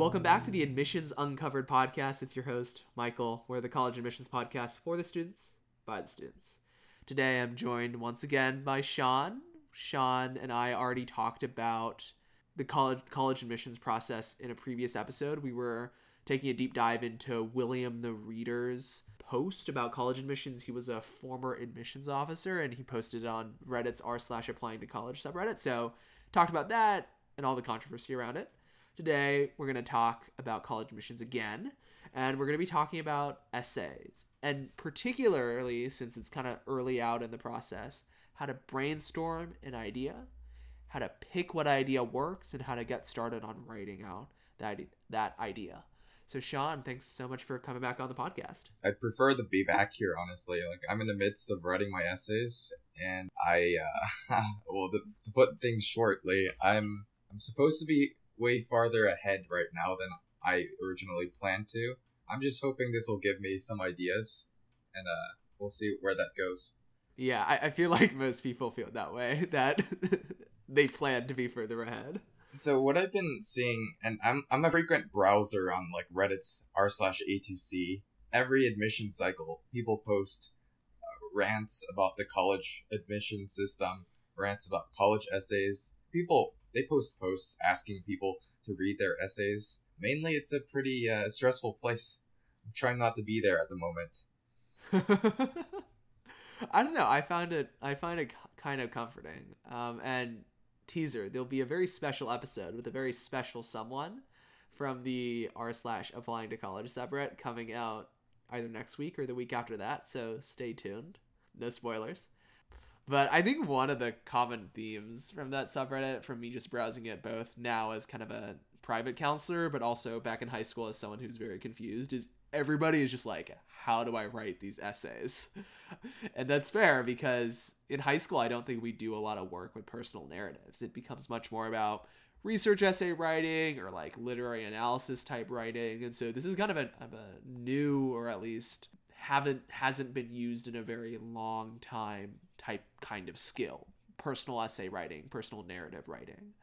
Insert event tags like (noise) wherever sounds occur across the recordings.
Welcome back to the Admissions Uncovered podcast. It's your host, Michael. We're the college admissions podcast for the students, by the students. Today I'm joined once again by Sean. Sean and I already talked about the college college admissions process in a previous episode. We were taking a deep dive into William the Reader's post about college admissions. He was a former admissions officer and he posted it on Reddit's r slash applying to college subreddit. So talked about that and all the controversy around it. Today we're gonna talk about college admissions again, and we're gonna be talking about essays, and particularly since it's kind of early out in the process, how to brainstorm an idea, how to pick what idea works, and how to get started on writing out that that idea. So Sean, thanks so much for coming back on the podcast. I'd prefer to be back here, honestly. Like I'm in the midst of writing my essays, and I, uh, (laughs) well, to, to put things shortly, I'm I'm supposed to be way farther ahead right now than I originally planned to. I'm just hoping this will give me some ideas, and uh, we'll see where that goes. Yeah, I, I feel (laughs) like most people feel that way (laughs) that (laughs) they plan to be further ahead. So what I've been seeing, and I'm I'm a frequent browser on like Reddit's r slash a2c. Every admission cycle, people post uh, rants about the college admission system, rants about college essays. People they post posts asking people to read their essays. Mainly, it's a pretty uh, stressful place. I'm trying not to be there at the moment. (laughs) I don't know. I found it. I find it kind of comforting. Um, and teaser, there'll be a very special episode with a very special someone from the r slash applying to college subreddit coming out either next week or the week after that. So stay tuned. No spoilers. But I think one of the common themes from that subreddit, from me just browsing it both now as kind of a private counselor, but also back in high school as someone who's very confused, is everybody is just like, how do I write these essays? (laughs) and that's fair because in high school, I don't think we do a lot of work with personal narratives. It becomes much more about research essay writing or like literary analysis type writing. And so this is kind of a, of a new, or at least haven't hasn't been used in a very long time type kind of skill. Personal essay writing personal narrative writing.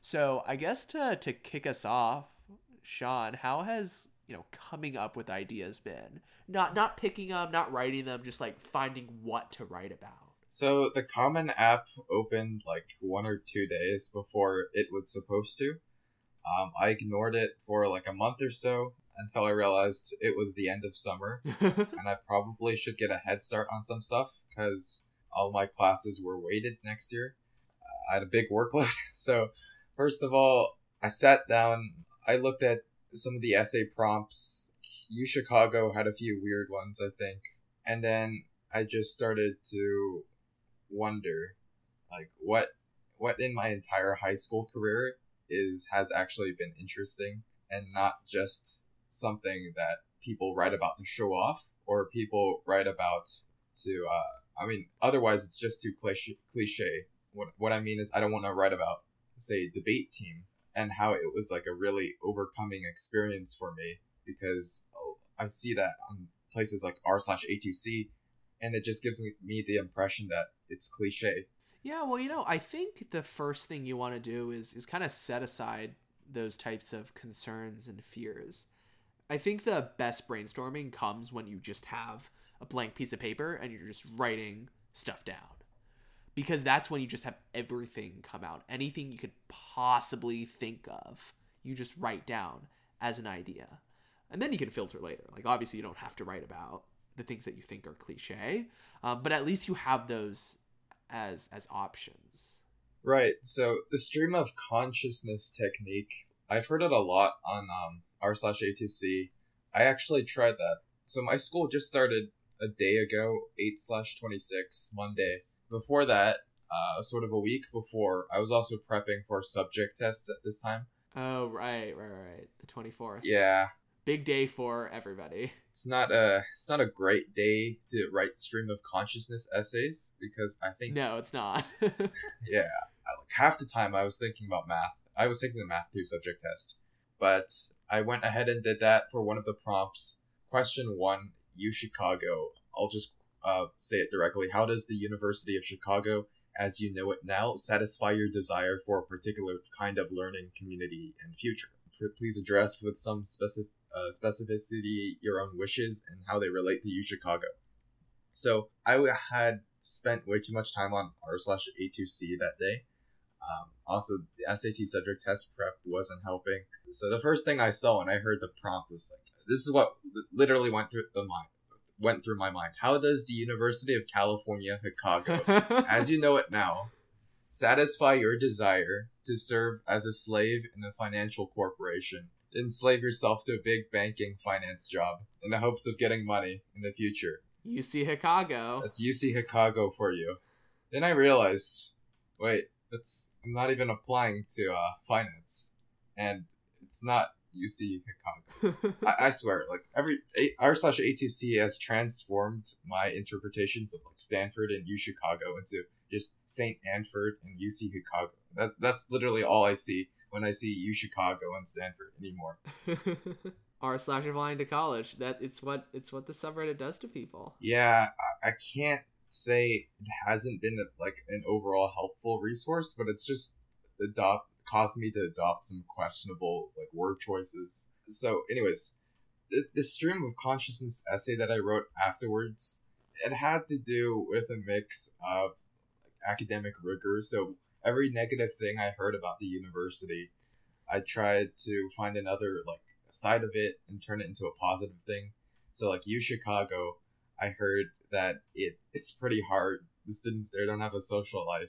So i guess to to kick us off sean how has you know coming up with ideas been? Not not picking them not writing them just like finding what to write about. So the common app opened like one or two days before it was supposed to. Um, i ignored it for like a month or so until I realized it was the end of summer (laughs) and I probably should get a head start on some stuff because all my classes were weighted next year. Uh, I had a big workload. (laughs) So, first of all, I sat down, I looked at some of the essay prompts. U Chicago had a few weird ones, I think. And then I just started to wonder like what what in my entire high school career is has actually been interesting and not just something that people write about to show off or people write about to uh, i mean otherwise it's just too cliche, cliche. what, what i mean is i don't want to write about say debate team and how it was like a really overcoming experience for me because i see that on places like r slash a2c and it just gives me the impression that it's cliche yeah well you know i think the first thing you want to do is is kind of set aside those types of concerns and fears I think the best brainstorming comes when you just have a blank piece of paper and you're just writing stuff down. Because that's when you just have everything come out. Anything you could possibly think of, you just write down as an idea. And then you can filter later. Like, obviously, you don't have to write about the things that you think are cliche, um, but at least you have those as as options. Right. So the stream of consciousness technique, I've heard it a lot on um, r slash a2c. I actually tried that. So my school just started a day ago, 8 slash 26, Monday. Before that, uh, sort of a week before, I was also prepping for subject tests at this time. Oh, right, right, right. The 24th. Yeah. Big day for everybody. It's not a it's not a great day to write stream of consciousness essays because I think No, it's not. (laughs) yeah, like half the time I was thinking about math. I was taking the math two subject test, but I went ahead and did that for one of the prompts. Question one, U Chicago. I'll just uh, say it directly. How does the University of Chicago, as you know it now, satisfy your desire for a particular kind of learning community and future? please address with some specific uh, specificity your own wishes and how they relate to U Chicago. So I had spent way too much time on r slash A2C that day. Um, also, the SAT subject test prep wasn't helping. So the first thing I saw when I heard the prompt was like, this is what literally went through the mind went through my mind. How does the University of California, Chicago, (laughs) as you know it now, satisfy your desire to serve as a slave in a financial corporation? Enslave yourself to a big banking finance job in the hopes of getting money in the future. UC Chicago. That's UC Chicago for you. Then I realized, wait, that's I'm not even applying to uh, finance, and it's not UC Chicago. (laughs) I, I swear, like every r slash A2C has transformed my interpretations of like Stanford and U Chicago into just Saint Anford and UC Chicago. That that's literally all I see when I see U Chicago and Stanford anymore. (laughs) r slash applying to college. That it's what it's what the subreddit does to people. Yeah, I, I can't say it hasn't been like an overall helpful resource, but it's just adopt caused me to adopt some questionable like word choices. So, anyways, the, the stream of consciousness essay that I wrote afterwards, it had to do with a mix of academic rigor. So every negative thing I heard about the university, I tried to find another like side of it and turn it into a positive thing. So like U Chicago, I heard that it it's pretty hard. The students there don't have a social life.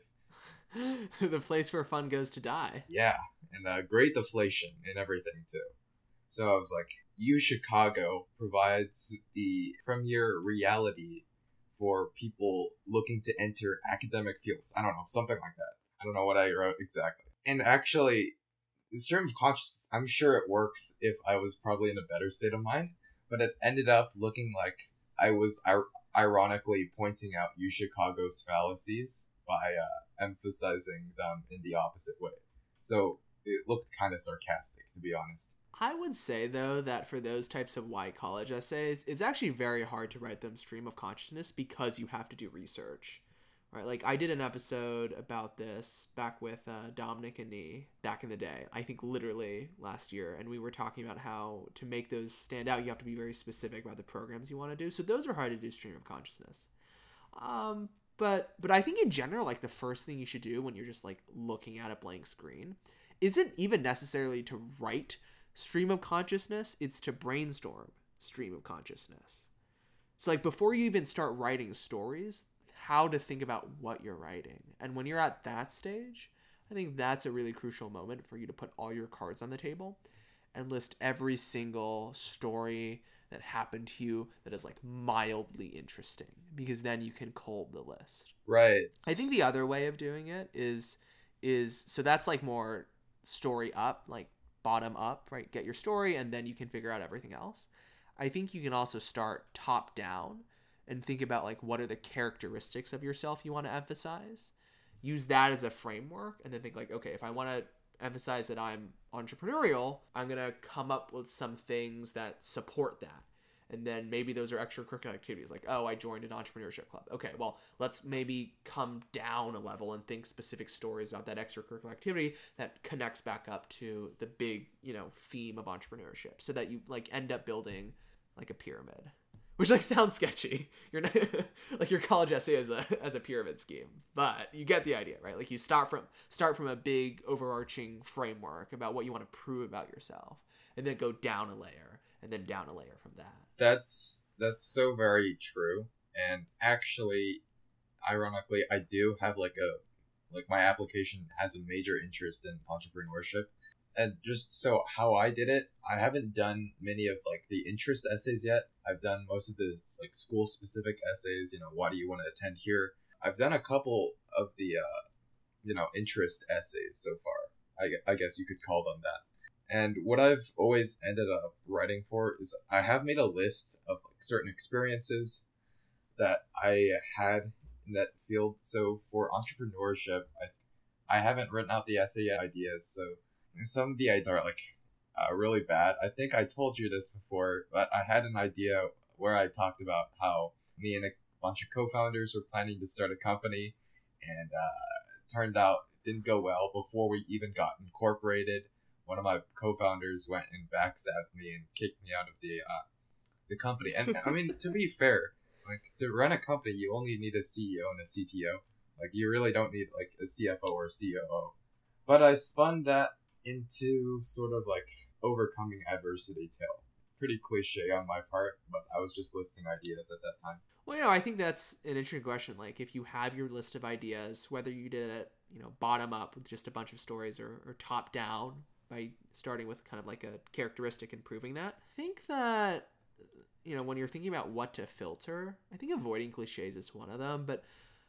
(laughs) the place where fun goes to die. Yeah, and uh, grade deflation and everything too. So I was like, U Chicago provides the premier reality for people looking to enter academic fields. I don't know, something like that. I don't know what I wrote exactly. And actually, the stream of consciousness, I'm sure it works if I was probably in a better state of mind, but it ended up looking like I was ironically pointing out U Chicago's fallacies by uh, emphasizing them in the opposite way. So it looked kind of sarcastic, to be honest. I would say though that for those types of white college essays, it's actually very hard to write them stream of consciousness because you have to do research. Right? Like I did an episode about this back with uh, Dominic and Nee back in the day. I think literally last year, and we were talking about how to make those stand out, you have to be very specific about the programs you want to do. So those are hard to do stream of consciousness. Um, but but I think in general, like the first thing you should do when you're just like looking at a blank screen isn't even necessarily to write stream of consciousness, it's to brainstorm stream of consciousness. So, like, before you even start writing stories, how to think about what you're writing. And when you're at that stage, I think that's a really crucial moment for you to put all your cards on the table and list every single story that happened to you that is like mildly interesting because then you can cull the list. Right. I think the other way of doing it is is so that's like more story up, like bottom up, right? Get your story and then you can figure out everything else. I think you can also start top down and think about like what are the characteristics of yourself you want to emphasize. Use that as a framework and then think like, okay, if I want to emphasize that I'm entrepreneurial, I'm going to come up with some things that support that. And then maybe those are extracurricular activities like, oh, I joined an entrepreneurship club. Okay, well, let's maybe come down a level and think specific stories about that extracurricular activity that connects back up to the big, you know, theme of entrepreneurship so that you like end up building like a pyramid. Which like (laughs) sounds sketchy. You're not, (laughs) like your college essay as a (laughs) as a pyramid scheme, but you get the idea, right? Like you start from start from a big overarching framework about what you want to prove about yourself, and then go down a layer, and then down a layer from that. That's that's so very true. And actually, ironically, I do have like a like my application has a major interest in entrepreneurship. And just so how I did it, I haven't done many of like the interest essays yet. I've done most of the like school specific essays, you know, why do you want to attend here? I've done a couple of the uh you know, interest essays so far. I, I guess you could call them that. And what I've always ended up writing for is I have made a list of like certain experiences that I had in that field. So for entrepreneurship, I I haven't written out the essay ideas. So some of the ideas are like uh, really bad. I think I told you this before, but I had an idea where I talked about how me and a bunch of co-founders were planning to start a company, and uh, turned out it didn't go well before we even got incorporated one of my co-founders went and backstabbed me and kicked me out of the uh, the company. And I mean, to be fair, like to run a company, you only need a CEO and a CTO. Like you really don't need like a CFO or a COO. But I spun that into sort of like overcoming adversity tale. Pretty cliche on my part, but I was just listing ideas at that time. Well, know, I think that's an interesting question. Like, if you have your list of ideas, whether you did it, you know, bottom up with just a bunch of stories or, or top down by starting with kind of like a characteristic and proving that, I think that, you know, when you're thinking about what to filter, I think avoiding cliches is one of them. But,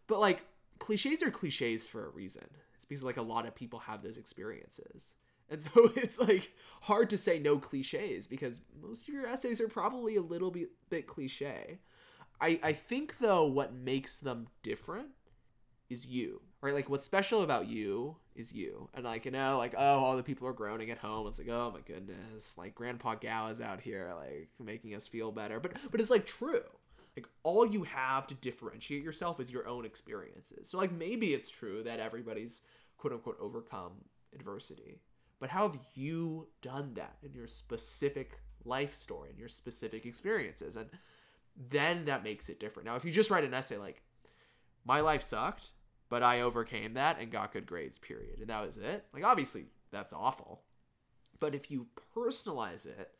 but like, cliches are cliches for a reason. It's because like a lot of people have those experiences. And so (laughs) it's like hard to say no cliches because most of your essays are probably a little bit, bit cliche. I, I think though what makes them different is you. Right? Like what's special about you is you. And like, you know, like, oh, all the people are groaning at home. It's like, oh my goodness, like Grandpa Gao is out here like making us feel better. But but it's like true. Like all you have to differentiate yourself is your own experiences. So like maybe it's true that everybody's quote unquote overcome adversity. But how have you done that in your specific life story and your specific experiences? And then that makes it different. Now, if you just write an essay like, my life sucked, but I overcame that and got good grades, period, and that was it, like, obviously, that's awful. But if you personalize it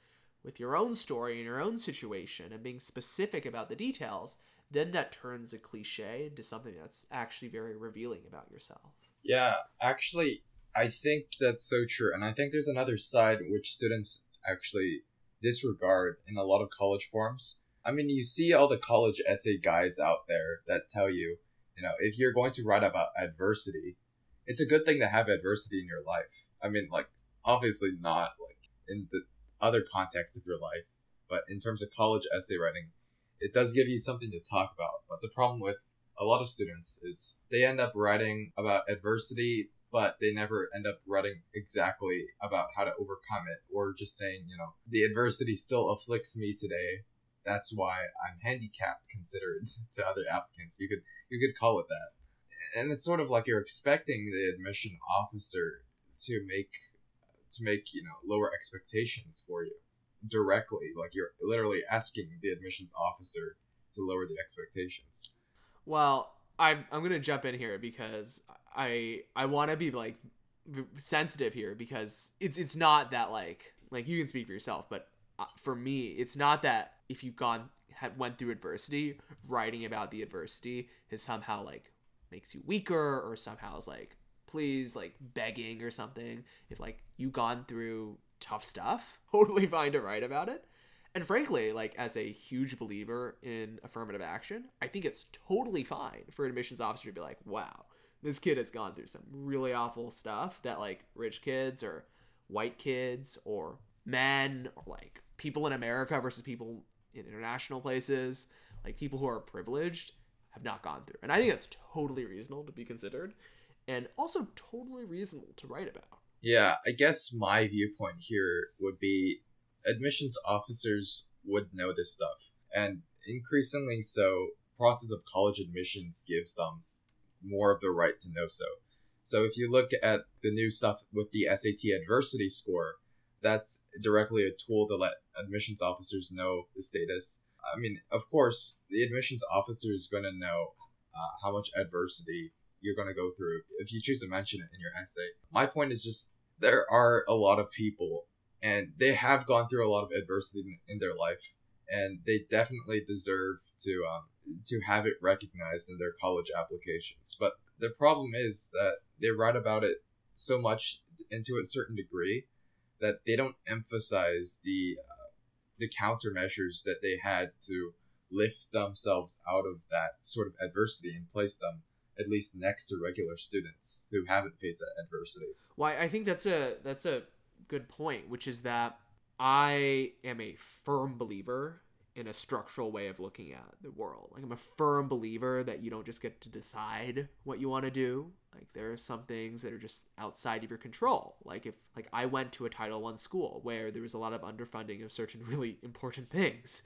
with your own story and your own situation and being specific about the details, then that turns a cliche into something that's actually very revealing about yourself. Yeah, actually, I think that's so true. And I think there's another side which students actually disregard in a lot of college forums. I mean, you see all the college essay guides out there that tell you, you know, if you're going to write about adversity, it's a good thing to have adversity in your life. I mean, like, obviously not like in the other context of your life, but in terms of college essay writing, it does give you something to talk about. But the problem with a lot of students is they end up writing about adversity but they never end up writing exactly about how to overcome it or just saying, you know, the adversity still afflicts me today. That's why I'm handicapped (laughs) considered to other applicants. You could you could call it that. And it's sort of like you're expecting the admission officer to make to make, you know, lower expectations for you directly. Like you're literally asking the admissions officer to lower the expectations. Well, I'm I'm gonna jump in here because I I want to be like sensitive here because it's it's not that like like you can speak for yourself, but uh, for me, it's not that if you've gone had went through adversity, writing about the adversity is somehow like makes you weaker or somehow is like please like begging or something. If like you gone through tough stuff, (laughs) totally fine to write about it. And frankly, like as a huge believer in affirmative action, I think it's totally fine for an admissions officer to be like, wow, this kid has gone through some really awful stuff that like rich kids or white kids or men or like people in America versus people in international places, like people who are privileged have not gone through. And I think that's totally reasonable to be considered and also totally reasonable to write about. Yeah, I guess my viewpoint here would be admissions officers would know this stuff. And increasingly so, process of college admissions gives them more of the right to know so. So if you look at the new stuff with the SAT adversity score, that's directly a tool to let admissions officers know the status. I mean, of course, the admissions officer is going to know uh, how much adversity you're going to go through if you choose to mention it in your essay. My point is just there are a lot of people and they have gone through a lot of adversity in, in their life and they definitely deserve to um, to have it recognized in their college applications. But the problem is that they write about it so much into a certain degree that they don't emphasize the uh, the countermeasures that they had to lift themselves out of that sort of adversity and place them at least next to regular students who haven't faced that adversity. Well, I think that's a that's a good point, which is that I am a firm believer in a structural way of looking at the world. Like I'm a firm believer that you don't just get to decide what you want to do. Like there are some things that are just outside of your control. Like if like I went to a Title 1 school where there was a lot of underfunding of certain (laughs) really important things.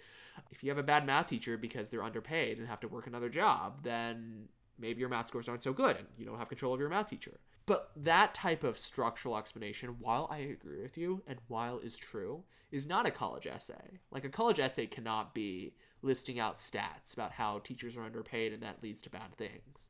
If you have a bad math teacher because they're underpaid and have to work another job, then maybe your math scores aren't so good and you don't have control of your math teacher. But that type of structural explanation, while I agree with you and while is true, is not a college essay. Like a college essay cannot be listing out stats about how teachers are underpaid and that leads to bad things.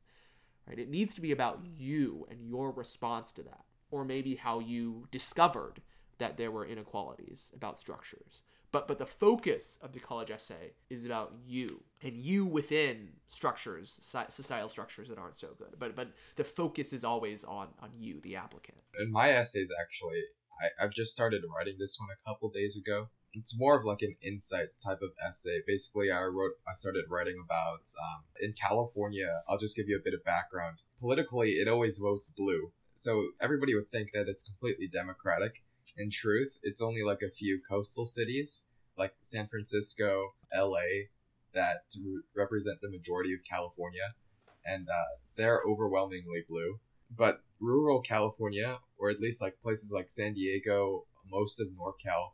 Right? It needs to be about you and your response to that or maybe how you discovered that there were inequalities about structures. But but the focus of the college essay is about you and you within structures, societal structures that aren't so good. But but the focus is always on on you, the applicant. In my essays, actually, I, I've just started writing this one a couple days ago. It's more of like an insight type of essay. Basically, I wrote, I started writing about um, in California. I'll just give you a bit of background. Politically, it always votes blue, so everybody would think that it's completely democratic in truth, it's only like a few coastal cities, like San Francisco, LA, that re- represent the majority of California, and uh, they're overwhelmingly blue. But rural California, or at least like places like San Diego, most of NorCal,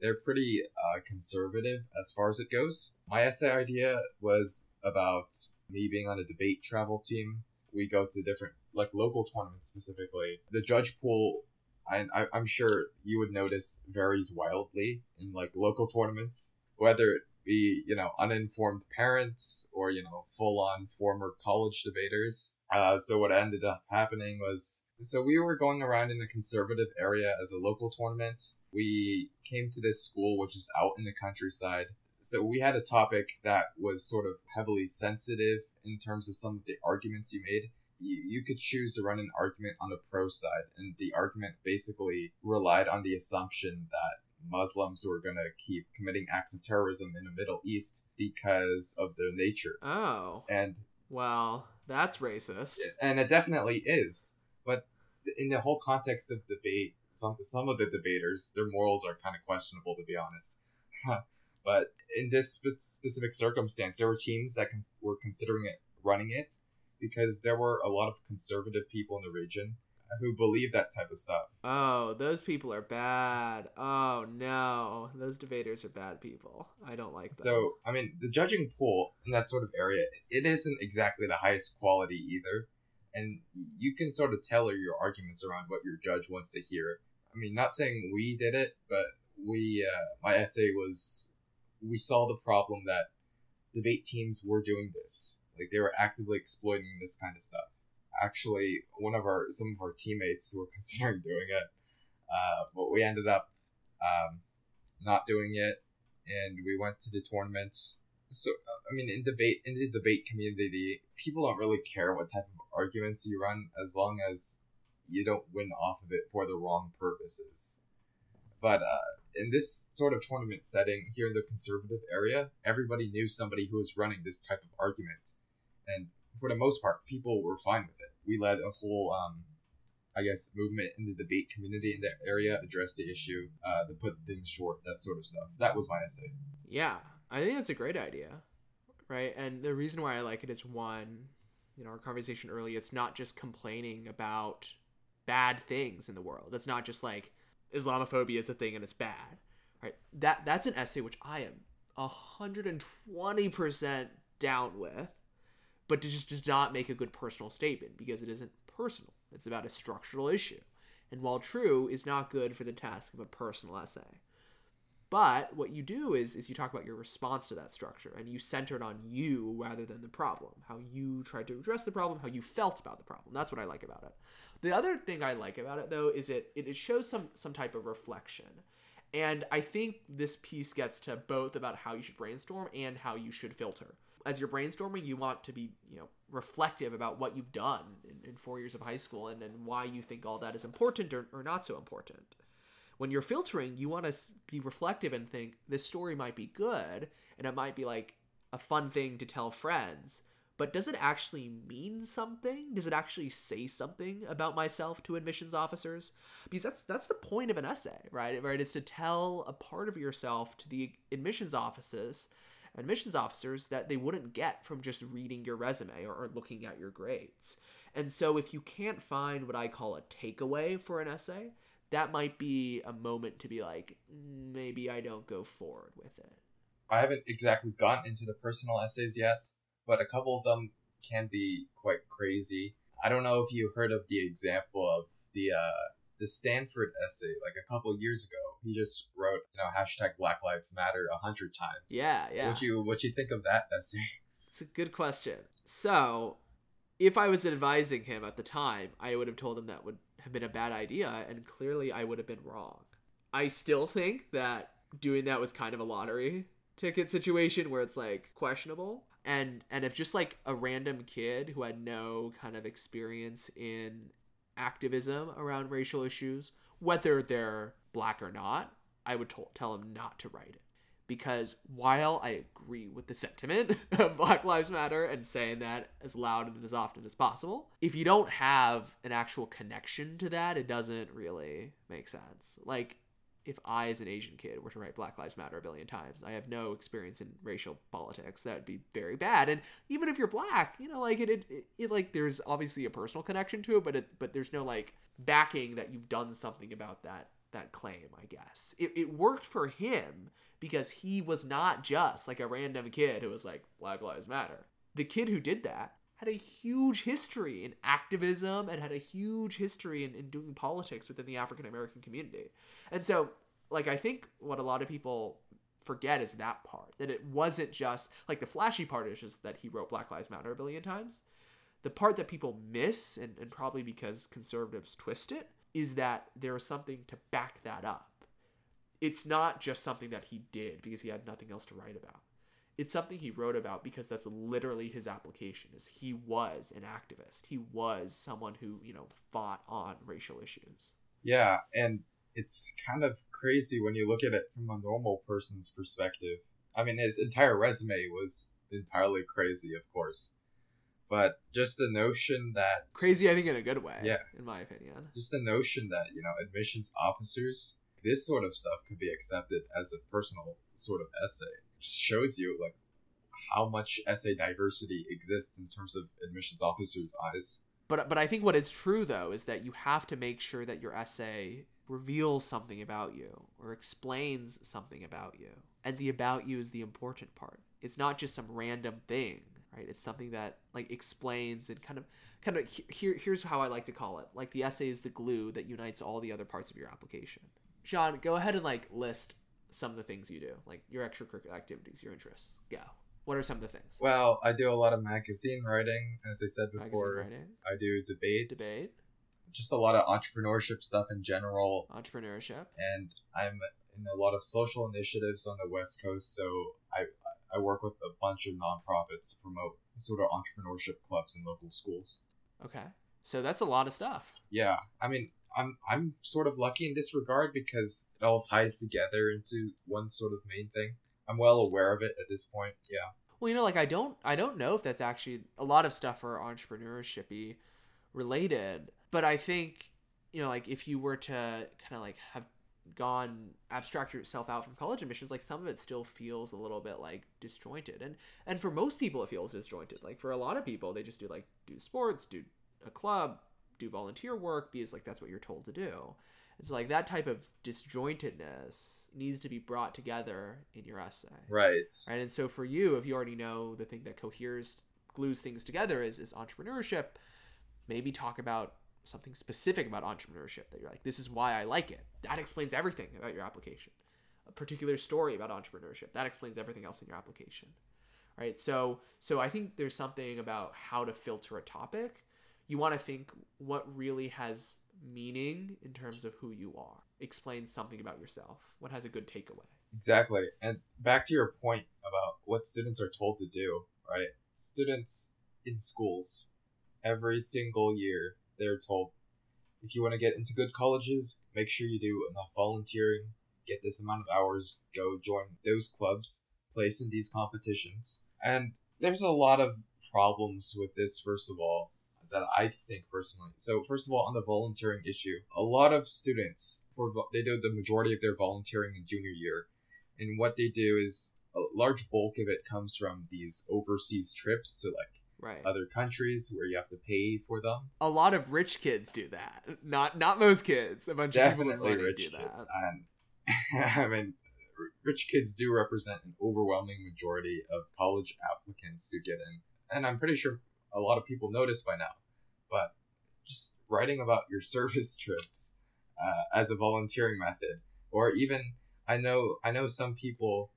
they're pretty uh, conservative as far as it goes. My essay idea was about me being on a debate travel team. We go to different, like local tournaments specifically. The judge pool I, I am sure you would notice varies wildly in like local tournaments, whether it be you know uninformed parents or you know full on former college debaters. Uh, so what ended up happening was so we were going around in a conservative area as a local tournament. We came to this school which is out in the countryside. So we had a topic that was sort of heavily sensitive in terms of some of the arguments you made you, you could choose to run an argument on the pro side, and the argument basically relied on the assumption that Muslims were going to keep committing acts of terrorism in the Middle East because of their nature. Oh. And well, that's racist. And it definitely is. But in the whole context of debate, some some of the debaters, their morals are kind of questionable to be honest. (laughs) but in this specific circumstance, there were teams that con- were considering it running it because there were a lot of conservative people in the region who believe that type of stuff. Oh, those people are bad. Oh no, those debaters are bad people. I don't like them. So, I mean, the judging pool in that sort of area, it isn't exactly the highest quality either, and you can sort of tailor your arguments around what your judge wants to hear. I mean, not saying we did it, but we, uh, my essay was, we saw the problem that debate teams were doing this like they were actively exploiting this kind of stuff. Actually, one of our some of our teammates (laughs) were considering doing it, uh, but we ended up um, not doing it, and we went to the tournaments. So I mean, in debate in the debate community, people don't really care what type of arguments you run as long as you don't win off of it for the wrong purposes. But uh, in this sort of tournament setting here in the conservative area, everybody knew somebody who was running this type of argument and for the most part, people were fine with it. We led a whole, um, I guess, movement in the debate community in that area, address the issue, uh, to put things short, that sort of stuff. That was my essay. Yeah, I think that's a great idea, right? And the reason why I like it is one, you know, our conversation early. It's not just complaining about bad things in the world. It's not just like Islamophobia is a thing and it's bad, right? That that's an essay which I am hundred and twenty percent down with but it just does not make a good personal statement because it isn't personal. It's about a structural issue. And while true is not good for the task of a personal essay. But what you do is is you talk about your response to that structure and you center it on you rather than the problem. How you tried to address the problem, how you felt about the problem. That's what I like about it. The other thing I like about it though is it it shows some some type of reflection. And I think this piece gets to both about how you should brainstorm and how you should filter as you're brainstorming, you want to be, you know, reflective about what you've done in, in four years of high school and, and why you think all that is important or, or not so important. When you're filtering, you want to be reflective and think this story might be good and it might be like a fun thing to tell friends, but does it actually mean something? Does it actually say something about myself to admissions officers? Because that's that's the point of an essay, right? Right, is to tell a part of yourself to the admissions offices admissions officers that they wouldn't get from just reading your resume or, or looking at your grades. And so if you can't find what I call a takeaway for an essay, that might be a moment to be like, maybe I don't go forward with it. I haven't exactly gotten into the personal essays yet, but a couple of them can be quite crazy. I don't know if you heard of the example of the uh the Stanford essay like a couple years ago. He just wrote, you know, hashtag Black Lives Matter a hundred times. Yeah, yeah. What you what you think of that essay? (laughs) It's a good question. So, if I was advising him at the time, I would have told him that would have been a bad idea, and clearly I would have been wrong. I still think that doing that was kind of a lottery ticket situation where it's like questionable. And and if just like a random kid who had no kind of experience in activism around racial issues, whether they're black or not, I would to- tell him not to write it because while I agree with the sentiment (laughs) of Black Lives Matter and saying that as loud and as often as possible, if you don't have an actual connection to that, it doesn't really make sense. Like, if I, as an Asian kid, were to write Black Lives Matter a billion times, I have no experience in racial politics. That would be very bad. And even if you're black, you know, like it, it, it, like there's obviously a personal connection to it, but it, but there's no like backing that you've done something about that that claim. I guess it, it worked for him because he was not just like a random kid who was like Black Lives Matter. The kid who did that had a huge history in activism and had a huge history in, in doing politics within the African American community. And so, like, I think what a lot of people forget is that part that it wasn't just like the flashy part is just that he wrote Black Lives Matter a billion times. The part that people miss, and, and probably because conservatives twist it, is that there is something to back that up it's not just something that he did because he had nothing else to write about. It's something he wrote about because that's literally his application is he was an activist. He was someone who, you know, fought on racial issues. Yeah, and it's kind of crazy when you look at it from a normal person's perspective. I mean, his entire resume was entirely crazy, of course. But just the notion that crazy, I think, in a good way. Yeah, in my opinion. Just the notion that you know admissions officers this sort of stuff could be accepted as a personal sort of essay. Just shows you like how much essay diversity exists in terms of admissions officers' eyes. But but I think what is true though is that you have to make sure that your essay reveals something about you or explains something about you. And the about you is the important part. It's not just some random thing, right? It's something that like explains and kind of kind of here here's how I like to call it. Like the essay is the glue that unites all the other parts of your application. Sean, go ahead and like list some of the things you do, like your extracurricular activities, your interests. Go. What are some of the things? Well, I do a lot of magazine writing, as I said before. I do debate. Debate. Just a lot of entrepreneurship stuff in general. Entrepreneurship. And I'm in a lot of social initiatives on the West Coast, so I I work with a bunch of nonprofits to promote sort of entrepreneurship clubs in local schools. Okay. So that's a lot of stuff. Yeah. I mean, I'm I'm sort of lucky in this regard because it all ties together into one sort of main thing. I'm well aware of it at this point. Yeah. Well, you know, like I don't I don't know if that's actually a lot of stuff are entrepreneurshipy related, but I think you know, like if you were to kind of like have gone abstract yourself out from college admissions like some of it still feels a little bit like disjointed and and for most people it feels disjointed like for a lot of people they just do like do sports do a club do volunteer work because like that's what you're told to do. And so like that type of disjointedness needs to be brought together in your essay. Right. Right. And so for you, if you already know the thing that coheres glues things together is, is entrepreneurship, maybe talk about something specific about entrepreneurship that you're like, this is why I like it. That explains everything about your application. A particular story about entrepreneurship. That explains everything else in your application. Right. So so I think there's something about how to filter a topic you want to think what really has meaning in terms of who you are explains something about yourself what has a good takeaway exactly and back to your point about what students are told to do right students in schools every single year they're told. If you want to get into good colleges make sure you do enough volunteering get this amount of hours go join those clubs place in these competitions. And there's a lot of problems with this first of all that I think personally. So first of all, on the volunteering issue, a lot of students for they do the majority of their volunteering in junior year, and what they do is a large bulk of it comes from these overseas trips to like right. other countries where you have to pay for them. A lot of rich kids do that. Not not most kids. A bunch Definitely of people rich kids. And (laughs) I mean, rich kids do represent an overwhelming majority of college applicants who get in, and I'm pretty sure a lot of people notice by now but just writing about your (laughs) service trips uh, as a volunteering method, or even I know I know some people.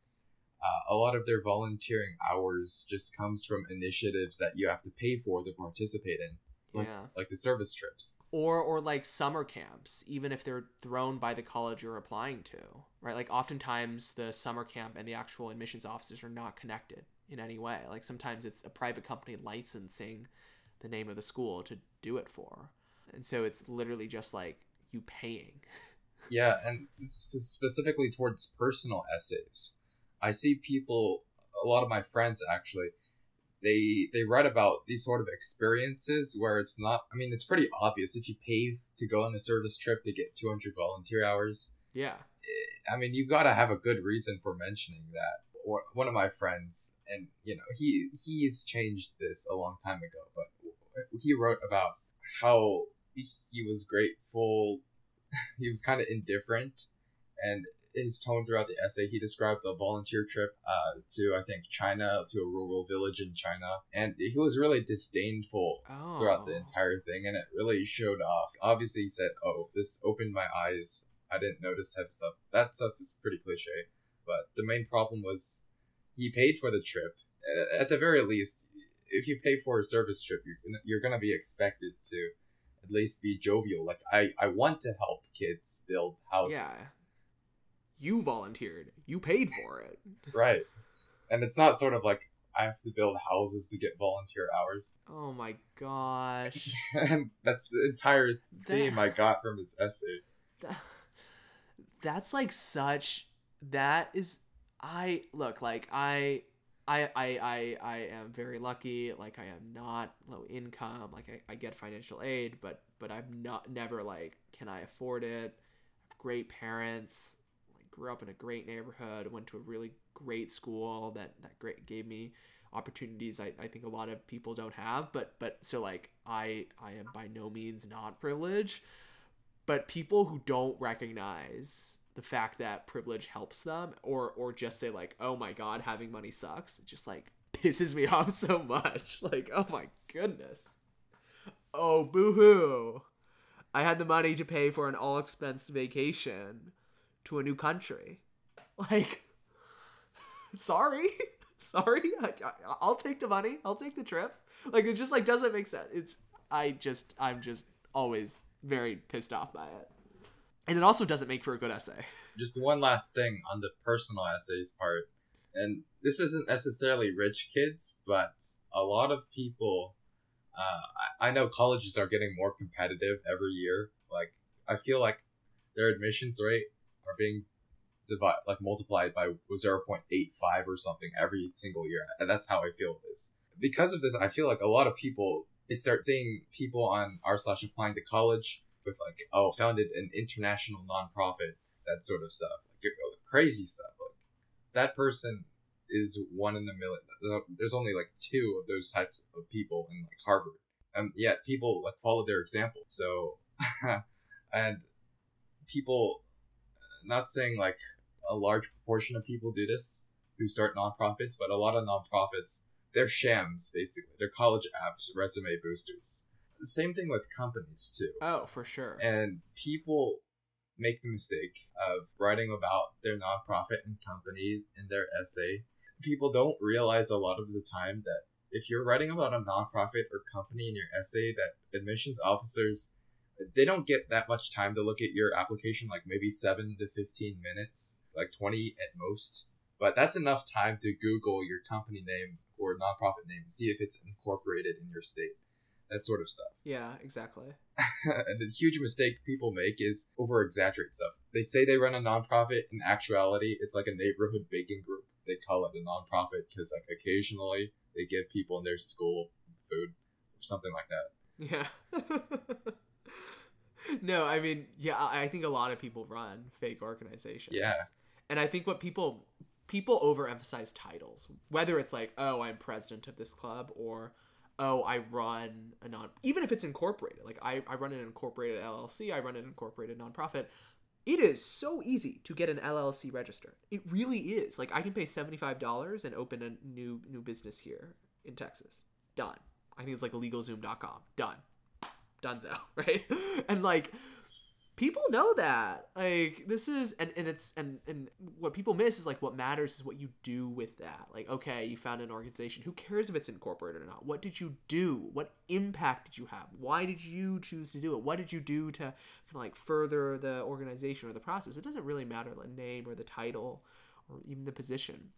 Uh, a lot of their volunteering hours just comes from initiatives that you have to pay for to participate in, like, yeah. like the service trips. or or like summer camps even if they're thrown by the college you're applying to right? Like oftentimes the summer camp and the actual admissions officers are not connected in any way. Like sometimes it's a private company licensing the name of the school to do it for. And so it's literally just like you paying. (laughs) Yeah, and sp- specifically towards personal essays, I see people. A lot of my friends actually, they they write about these sort of experiences where it's not. I mean, it's pretty obvious if you pay to go on a service trip to get two hundred volunteer hours. yeah eh, I mean, you've gotta have a good reason for mentioning that. One one of my friends, and you know, he he's changed this a long time ago, but he wrote about how he was grateful. (laughs) he was kind of indifferent, and his tone throughout the essay, he described a volunteer trip uh, to I think China to a rural village in China, and he was really disdainful oh throughout the entire thing, and it really showed off. Obviously, he said, "Oh, this opened my eyes. I didn't notice type of stuff." That stuff is pretty cliche, but the main problem was he paid for the trip. At the very least, if you pay for a service trip, you're gonna, you're gonna be expected to at least be jovial. Like I, I want to help kids build houses, Yeah. You volunteered you paid for it. Right? And it's not sort of like I have to build houses to get volunteer hours, oh my gosh. (laughs) And that's the entire That- theme I got from his essay. Th- that's like such that is i look like i I, I, I, I am very lucky like i am not low income like I, I get financial aid but but i'm not never like can i afford it? I have great parents grew up in a great neighborhood went to a really great school that that great gave me opportunities I, I think a lot of people don't have but but so like i i am by no means not privileged but people who don't recognize the fact that privilege helps them or or just say like oh my god having money sucks just like (laughs) pisses me (laughs) off so much. Like oh my goodness. Oh boo-hoo. I had the money to pay for an all expense vacation to a new country. (laughs) Like sorry. (laughs) Sorry. I, I, i'll take the money. I'll take the trip. Like it just like doesn't make sense. It's i just i'm just always very pissed off by it. And it also doesn't make for a good essay. (laughs) Just one last thing on the personal essays part. And this isn't necessarily rich kids but a lot of people uh, I know colleges are getting more competitive every year. Like i feel like their admissions rate are being divided, like multiplied by 0.85 or something every single year and that's how i feel this. because of this i feel like a lot of people they start seeing people on r slash applying to college with like oh founded an international nonprofit that sort of stuff like crazy stuff like that person is one in a million there's only like two of those types of people in like harvard and yet people like follow their example so (laughs) and people not saying like a large proportion of people do this who start nonprofits but a lot of nonprofits they're shams basically. They're college apps resume boosters. Same thing with companies too. Oh for sure. And people make the mistake of writing about their nonprofit and company in their essay. People don't realize a lot of the time that if you're writing about a nonprofit or company in your essay, that admissions officers they don't get that much time to look at your application, like maybe seven to fifteen minutes, like twenty at most. But that's enough time to Google your company name or nonprofit name to see if it's incorporated in your state. That sort of stuff. (laughs) yeah exactly and the huge mistake people make is over exaggerate stuff. They say they run a nonprofit. In actuality, it's like a neighborhood baking group. They call it a nonprofit because like occasionally they give people in their school food or something like that. yeah (laughs) (laughs) no i mean yeah i think a lot of people run fake organizations. Yeah. and i think what people people overemphasize titles whether it's like oh i'm president of this club or oh i run a non even if it's incorporated like i, I run an incorporated llc i run an incorporated nonprofit it is so easy to get an llc registered. It really is. Like i can pay $75 and open a new new business here in texas. Done. I think it's like legalzoom.com done Dunzo, (laughs) right? and like people know that. Like this is and, and it's and and what people miss is like what matters is what you do with that. Like okay you found an organization. Who cares if it's incorporated or not? What did you do? What impact did you have? Why did you choose to do it? What did you do to kind of like further the organization or the process? It doesn't really matter the name or the title or even the position.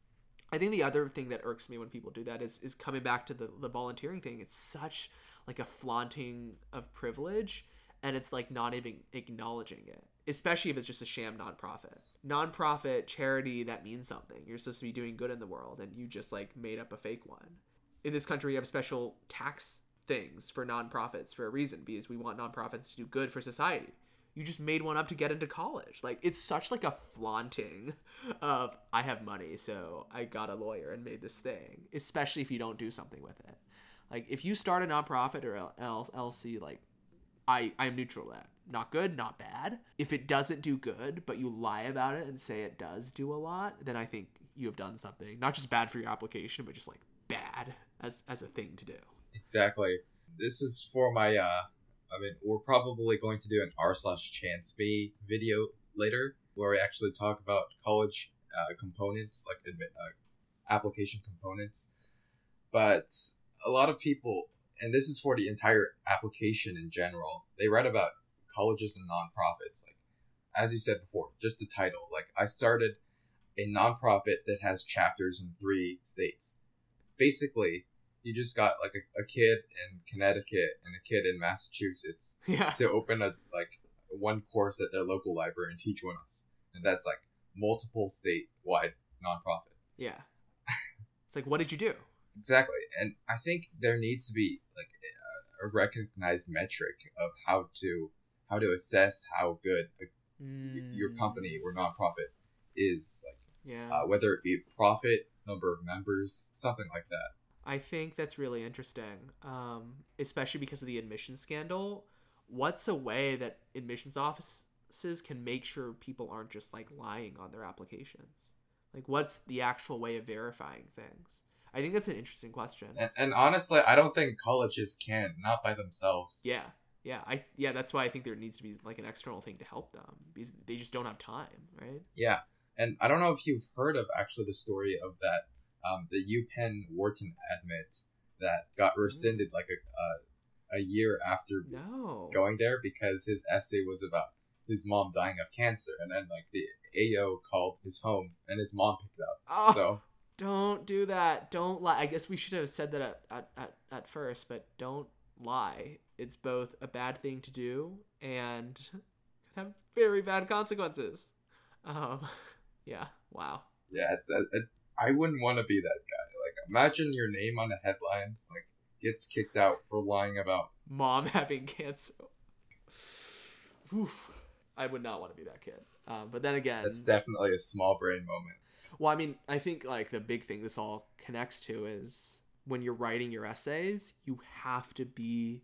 I think the other thing that irks me when people do that is is coming back to the, the volunteering thing. It's such like a flaunting of privilege and it's like not even acknowledging it especially if it's just a sham nonprofit. Nonprofit charity that means something. You're supposed to be doing good in the world and you just like made up a fake one. In this country we have special tax things for nonprofits for a reason because we want nonprofits to do good for society. You just made one up to get into college. Like it's such like a flaunting of i have money so i got a lawyer and made this thing especially if you don't do something with it like if you start a nonprofit or LLC like I I'm neutral to that. Not good, not bad. If it doesn't do good, but you lie about it and say it does do a lot, then I think you have done something not just bad for your application, but just like bad as as a thing to do. Exactly. This is for my. uh I mean, we're probably going to do an r slash chance me video later where we actually talk about college uh, components, like admit, uh, application components. But a lot of people and this is for the entire application in general. They write about colleges and nonprofits. Like, as you said before, just the title. Like, I started a nonprofit that has chapters in three states. Basically, you just got like a, a kid in Connecticut and a kid in Massachusetts (laughs) yeah. to open a like one course at their local library and teach one us, and that's like multiple state wide nonprofit. Yeah, it's like, what did you do? Exactly, and I think there needs to be like a, recognized metric of how to how to assess how good a, mm. your company or nonprofit is. Like, yeah, uh, whether it be profit, number of members, something like that. I think that's really interesting, um, especially because of the admission scandal. What's a way that admissions offices can make sure people aren't just like lying on their applications? Like, what's the actual way of verifying things? I think that's an interesting question. And, and honestly, I don't think colleges can, not by themselves. Yeah, yeah, I yeah, that's why I think there needs to be like an external thing to help them because they just don't have time, right? Yeah, and I don't know if you've heard of actually the story of that um, the UPenn Wharton admit that got rescinded like a a, a year after no. going there because his essay was about his mom dying of cancer, and then like the AO called his home and his mom picked up. Oh. So don't do that. Don't lie. I guess we should have said that at, at, at, at first, but don't lie. It's both a bad thing to do and can (laughs) have very bad consequences. Um, (laughs) yeah. Wow. Yeah, that, that, I wouldn't want to be that guy. Like, imagine your name on a headline, like, gets kicked out for lying about mom (laughs) having cancer. Oof. I would not want to be that kid. Um, but then again, that's definitely a small brain moment. Well, I mean, I think like the big thing this all connects to is when you're writing your essays, you have to be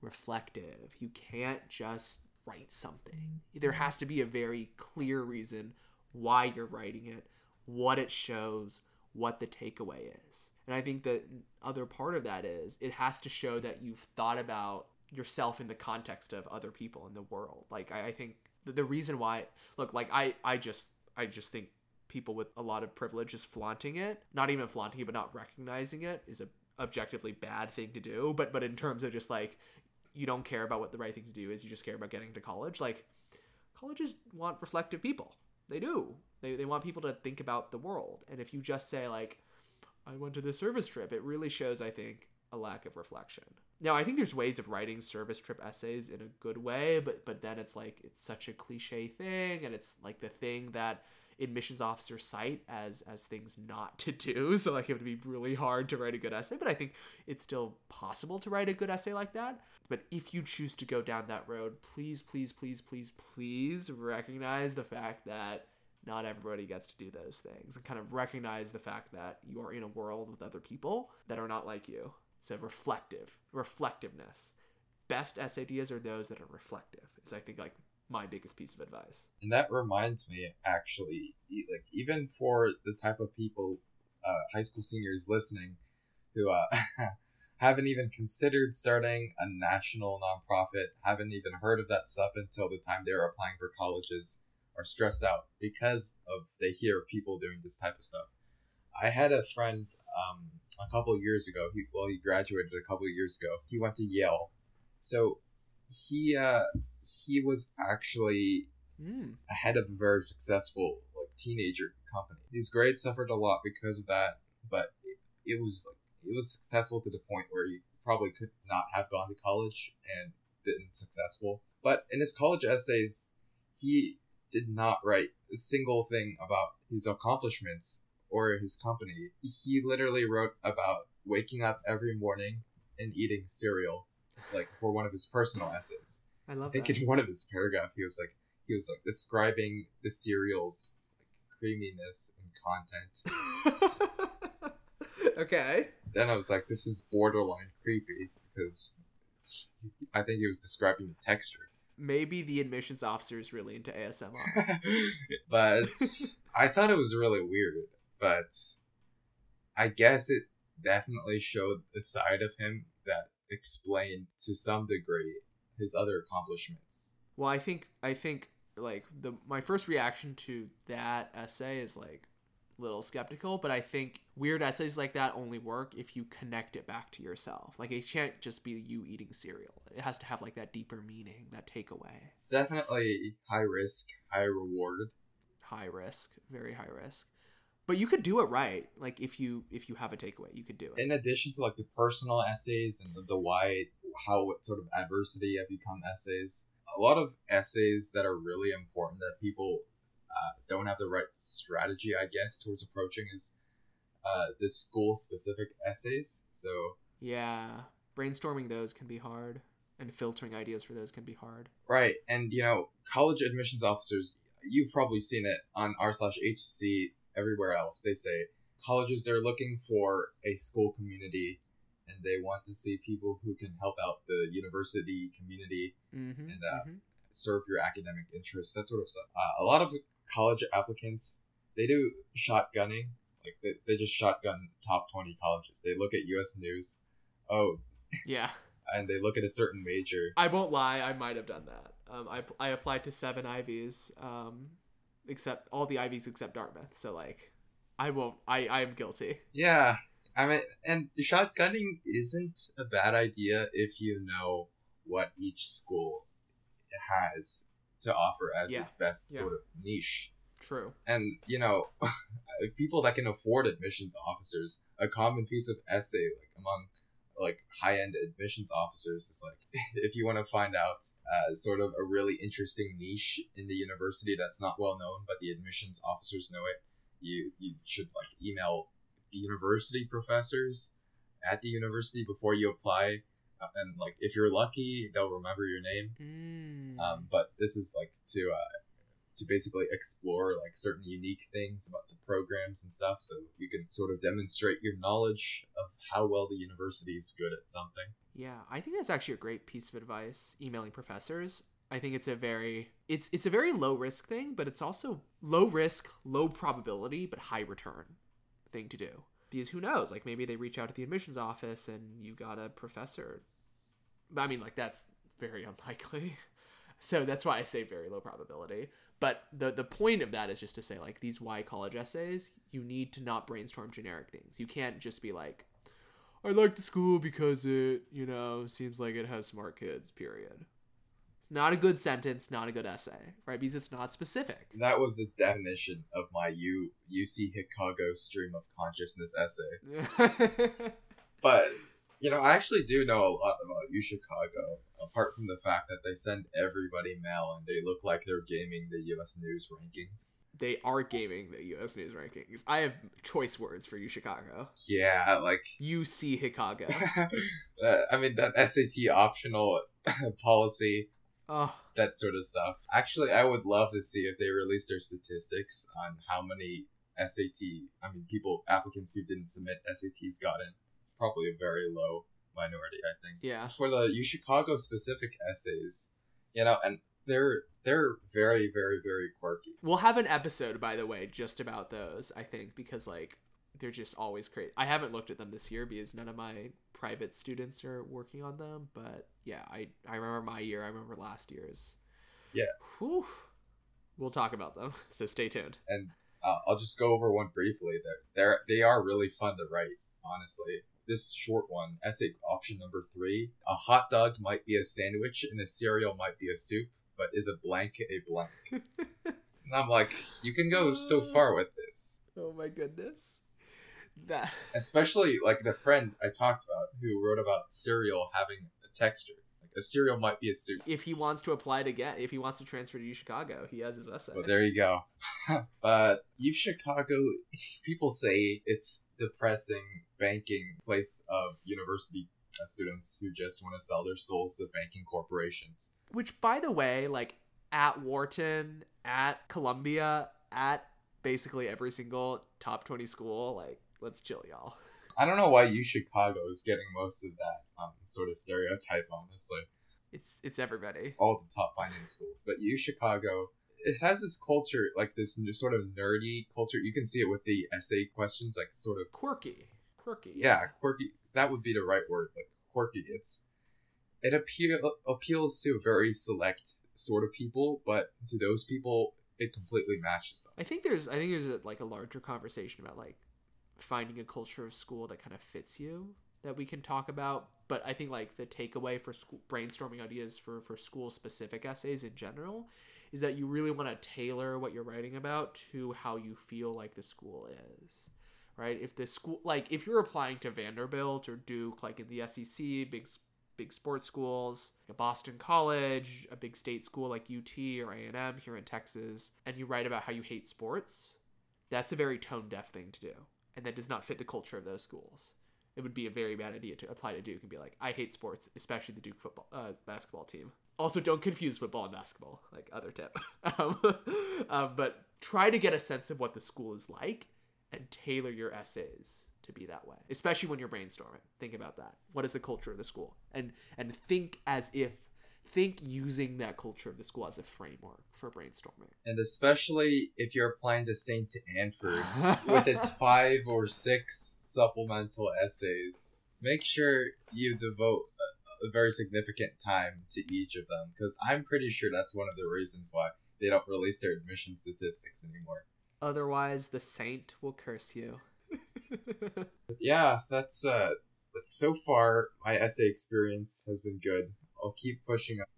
reflective. You can't just write something. There mm-hmm. has to be a very clear reason why you're writing it, what it shows, what the takeaway is. And I think the other part of that is it has to show that you've thought about yourself in the context of other people in the world. Like I, I think the, the reason why look like I I just I just think people with a lot of privilege just flaunting it, not even flaunting it, but not recognizing it is a objectively bad thing to do. But but in terms of just like you don't care about what the right thing to do is, you just care about getting to college. Like colleges want reflective people. They do. They they want people to think about the world. And if you just say like I went to the service trip, it really shows I think a lack of reflection. Now, I think there's ways of writing service trip essays in a good way, but but then it's like it's such a cliche thing and it's like the thing that admissions officer cite as as things not to do. (laughs) So like it would be really hard to write a good essay but i think it's still possible to write a good essay like that. But if you choose to go down that road please please please please please recognize the fact that not everybody gets to do those things and kind of recognize the fact that you are in a world with other people that are not like you. So reflective reflectiveness. Best essay ideas are those that are reflective. It's i think like my biggest piece of advice. And that reminds me, actually, like even for the type of people, uh, high school seniors listening, who uh, (laughs) haven't even considered starting a national nonprofit, haven't even heard of that stuff until the time they're applying for colleges, are stressed out because of they hear people doing this type of stuff. I had a friend um, a couple years ago. He well, he graduated a couple years ago. He went to Yale, so he uh, he was actually Mm. ahead of a very successful like teenager company. His grades suffered a lot because of that, but it, it was like it was successful to the point where he probably could not have gone to college and been successful. But in his college essays, he did not write a single thing about his accomplishments or his company. He literally wrote about waking up every morning and eating cereal, like for one of his personal essays. I love. I think that. in one of his paragraph he was like he was like describing the cereal's creaminess and content. (laughs) okay. Then I was like, this is borderline creepy because I think he was describing the texture. Maybe the admissions officer is really into ASMR. (laughs) but I thought it was really weird. But I guess it definitely showed the side of him that explained to some degree his other accomplishments. Well, I think I think like the my first reaction to that essay is like a little skeptical, but I think weird essays like that only work if you connect it back to yourself. Like it can't just be you eating cereal. It has to have like that deeper meaning, that takeaway. It's definitely high risk, high reward. High risk, very high risk. But you could do it right. Like if you if you have a takeaway, you could do it. in addition to like the personal essays and the, the why how what sort of adversity have become essays a lot of essays that are really important that people uh, don't have the right strategy i guess towards approaching is uh, the school specific essays so yeah, brainstorming those can be hard and filtering ideas for those can be hard. right and you know college admissions officers you've probably seen it on r slash h everywhere else they say colleges they're looking for a school community and they want to see people who can help out the university community Mm-hmm, And, uh, serve your academic interests, that sort of stuff. Uh, a lot of college applicants, they do shotgunning. Like, they, they just shotgun top 20 colleges. They look at U.S. News, oh, yeah. (laughs) and they look at a certain major. I won't lie, I might have done that. Um, I, I applied to seven Ivies, um, except all the Ivies except Dartmouth. So like, I won't. I I am guilty. Yeah. I mean, and shotgunning isn't a bad idea if you know what each school has to offer as Yeah. its best Yeah. sort of niche. True. and you know (laughs) people that can afford admissions officers a common piece of essay like among like high-end admissions officers is like (laughs) if you want to find out uh, sort of a really interesting niche in the university that's not well known but the admissions officers know it you you should like email the university professors at the university before you apply uh, and like if you're lucky they'll remember your name Mm. um, but this is like to uh, to basically explore like certain unique things about the programs and stuff, so you can sort of demonstrate your knowledge of how well the university is good at something. yeah, I think that's actually a great piece of advice. Emailing professors. I think it's a very it's it's a very low risk thing, but it's also low risk, low probability, but high return thing to do. Because who knows? Like maybe they reach out to the admissions office and you got a professor. I mean, like that's very unlikely. (laughs) So that's why I say very low probability. But the the point of that is just to say like these why college essays, you need to not brainstorm generic things. You can't just be like, I like the school because it, you know, seems like it has smart kids, period. It's not a good sentence, not a good essay, right? Because it's not specific. That was the definition of my U UC Chicago stream of consciousness essay. (laughs) But you know, I actually do know a lot about U Chicago, apart from the fact that they send everybody mail and they look like they're gaming the U.S. News rankings. they are gaming the US News rankings. I have choice words for you, Chicago. Yeah, like UC Chicago. (laughs) uh, I mean that SAT optional (laughs) policy oh, that sort of stuff. Actually, I would love to see if they release their statistics on how many SAT, I mean, people, applicants who didn't submit SATs got in. Probably a very low minority, I think. yeah. For the U Chicago specific essays, you know, and they're they're very, very, very quirky. We'll have an episode, by the way, just about those, I think, because, like, they're just always great. I haven't looked at them this year because none of my private students are working on them. But yeah, I I remember my year. I remember last year's. Yeah. Whew. We'll talk about them. (laughs) So stay tuned. And uh, I'll just go over one briefly. They're, they're they are really fun to write. Honestly, this short one, essay option number three: a hot dog might be a sandwich, and a cereal might be a soup, but is a blank a blank? (laughs) and I'm like, you can go so uh, far with this. Oh my goodness. That especially like the friend I talked about who wrote about cereal having a texture. A cereal might be a soup. if he wants to apply to get, if he wants to transfer to U Chicago, he has his essay. Well, there you go. (laughs) but U Chicago, people say it's depressing banking place of university uh, students who just want to sell their souls to banking corporations. Which, by the way, like at Wharton, at Columbia, at basically every single top 20 school, like, let's chill, y'all. I don't know why U Chicago is getting most of that um, sort of stereotype, honestly. It's it's everybody. All the top finance schools, but U Chicago, it has this culture, like this sort of nerdy culture. You can see it with the essay questions, like sort of Quirky. Quirky. yeah, quirky. That would be the right word, like quirky. It's it appeal appeals to a very select sort of people, but to those people, it completely matches them. I think there's I think there's a, like a larger conversation about like finding a culture of school that kind of fits you that we can talk about. But I think like the takeaway for school brainstorming ideas for for school specific essays in general is that you really want to tailor what you're writing about to how you feel like the school is. Right? If the school like if you're applying to Vanderbilt or Duke like in the SEC, big big sports schools, like a Boston College, a big state school like UT or A&M here in Texas, and you write about how you hate sports, that's a very tone deaf thing to do. And that does not fit the culture of those schools. It would be a very bad idea to apply to Duke and be like, I hate sports, especially the Duke football uh, basketball team. Also, don't confuse football and basketball, like other tip. (laughs) um, um, but try to get a sense of what the school is like and tailor your essays to be that way especially when you're brainstorming think about that what is the culture of the school and and think as if think using that culture of the school as a framework for brainstorming And especially if you're applying to St. Anford (laughs) with its five or six supplemental essays, make sure you devote a, a very significant time to each of them because I'm pretty sure that's one of the reasons why they don't release their admission statistics anymore. otherwise the saint will curse you (laughs) yeah, that's uh so far my essay experience has been good. I'll keep pushing up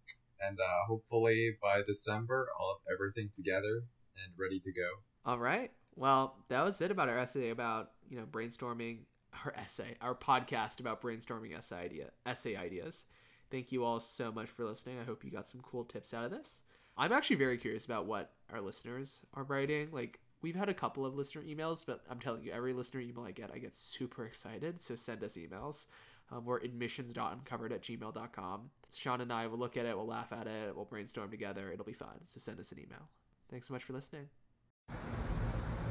and uh hopefully by December I'll have everything together and ready to go. all right. Well that was it about our essay about you know brainstorming our essay our podcast about brainstorming essay idea essay ideas. Thank you all so much for listening. I hope you got some cool tips out of this. I'm actually very curious about what our listeners are writing. Like we've had a couple of listener emails but i'm telling you every listener email i get i get super excited so send us emails um, we're admissions.uncovered at gmail.com sean and i will look at it we'll laugh at it we'll brainstorm together it'll be fun. So send us an email. Thanks so much for listening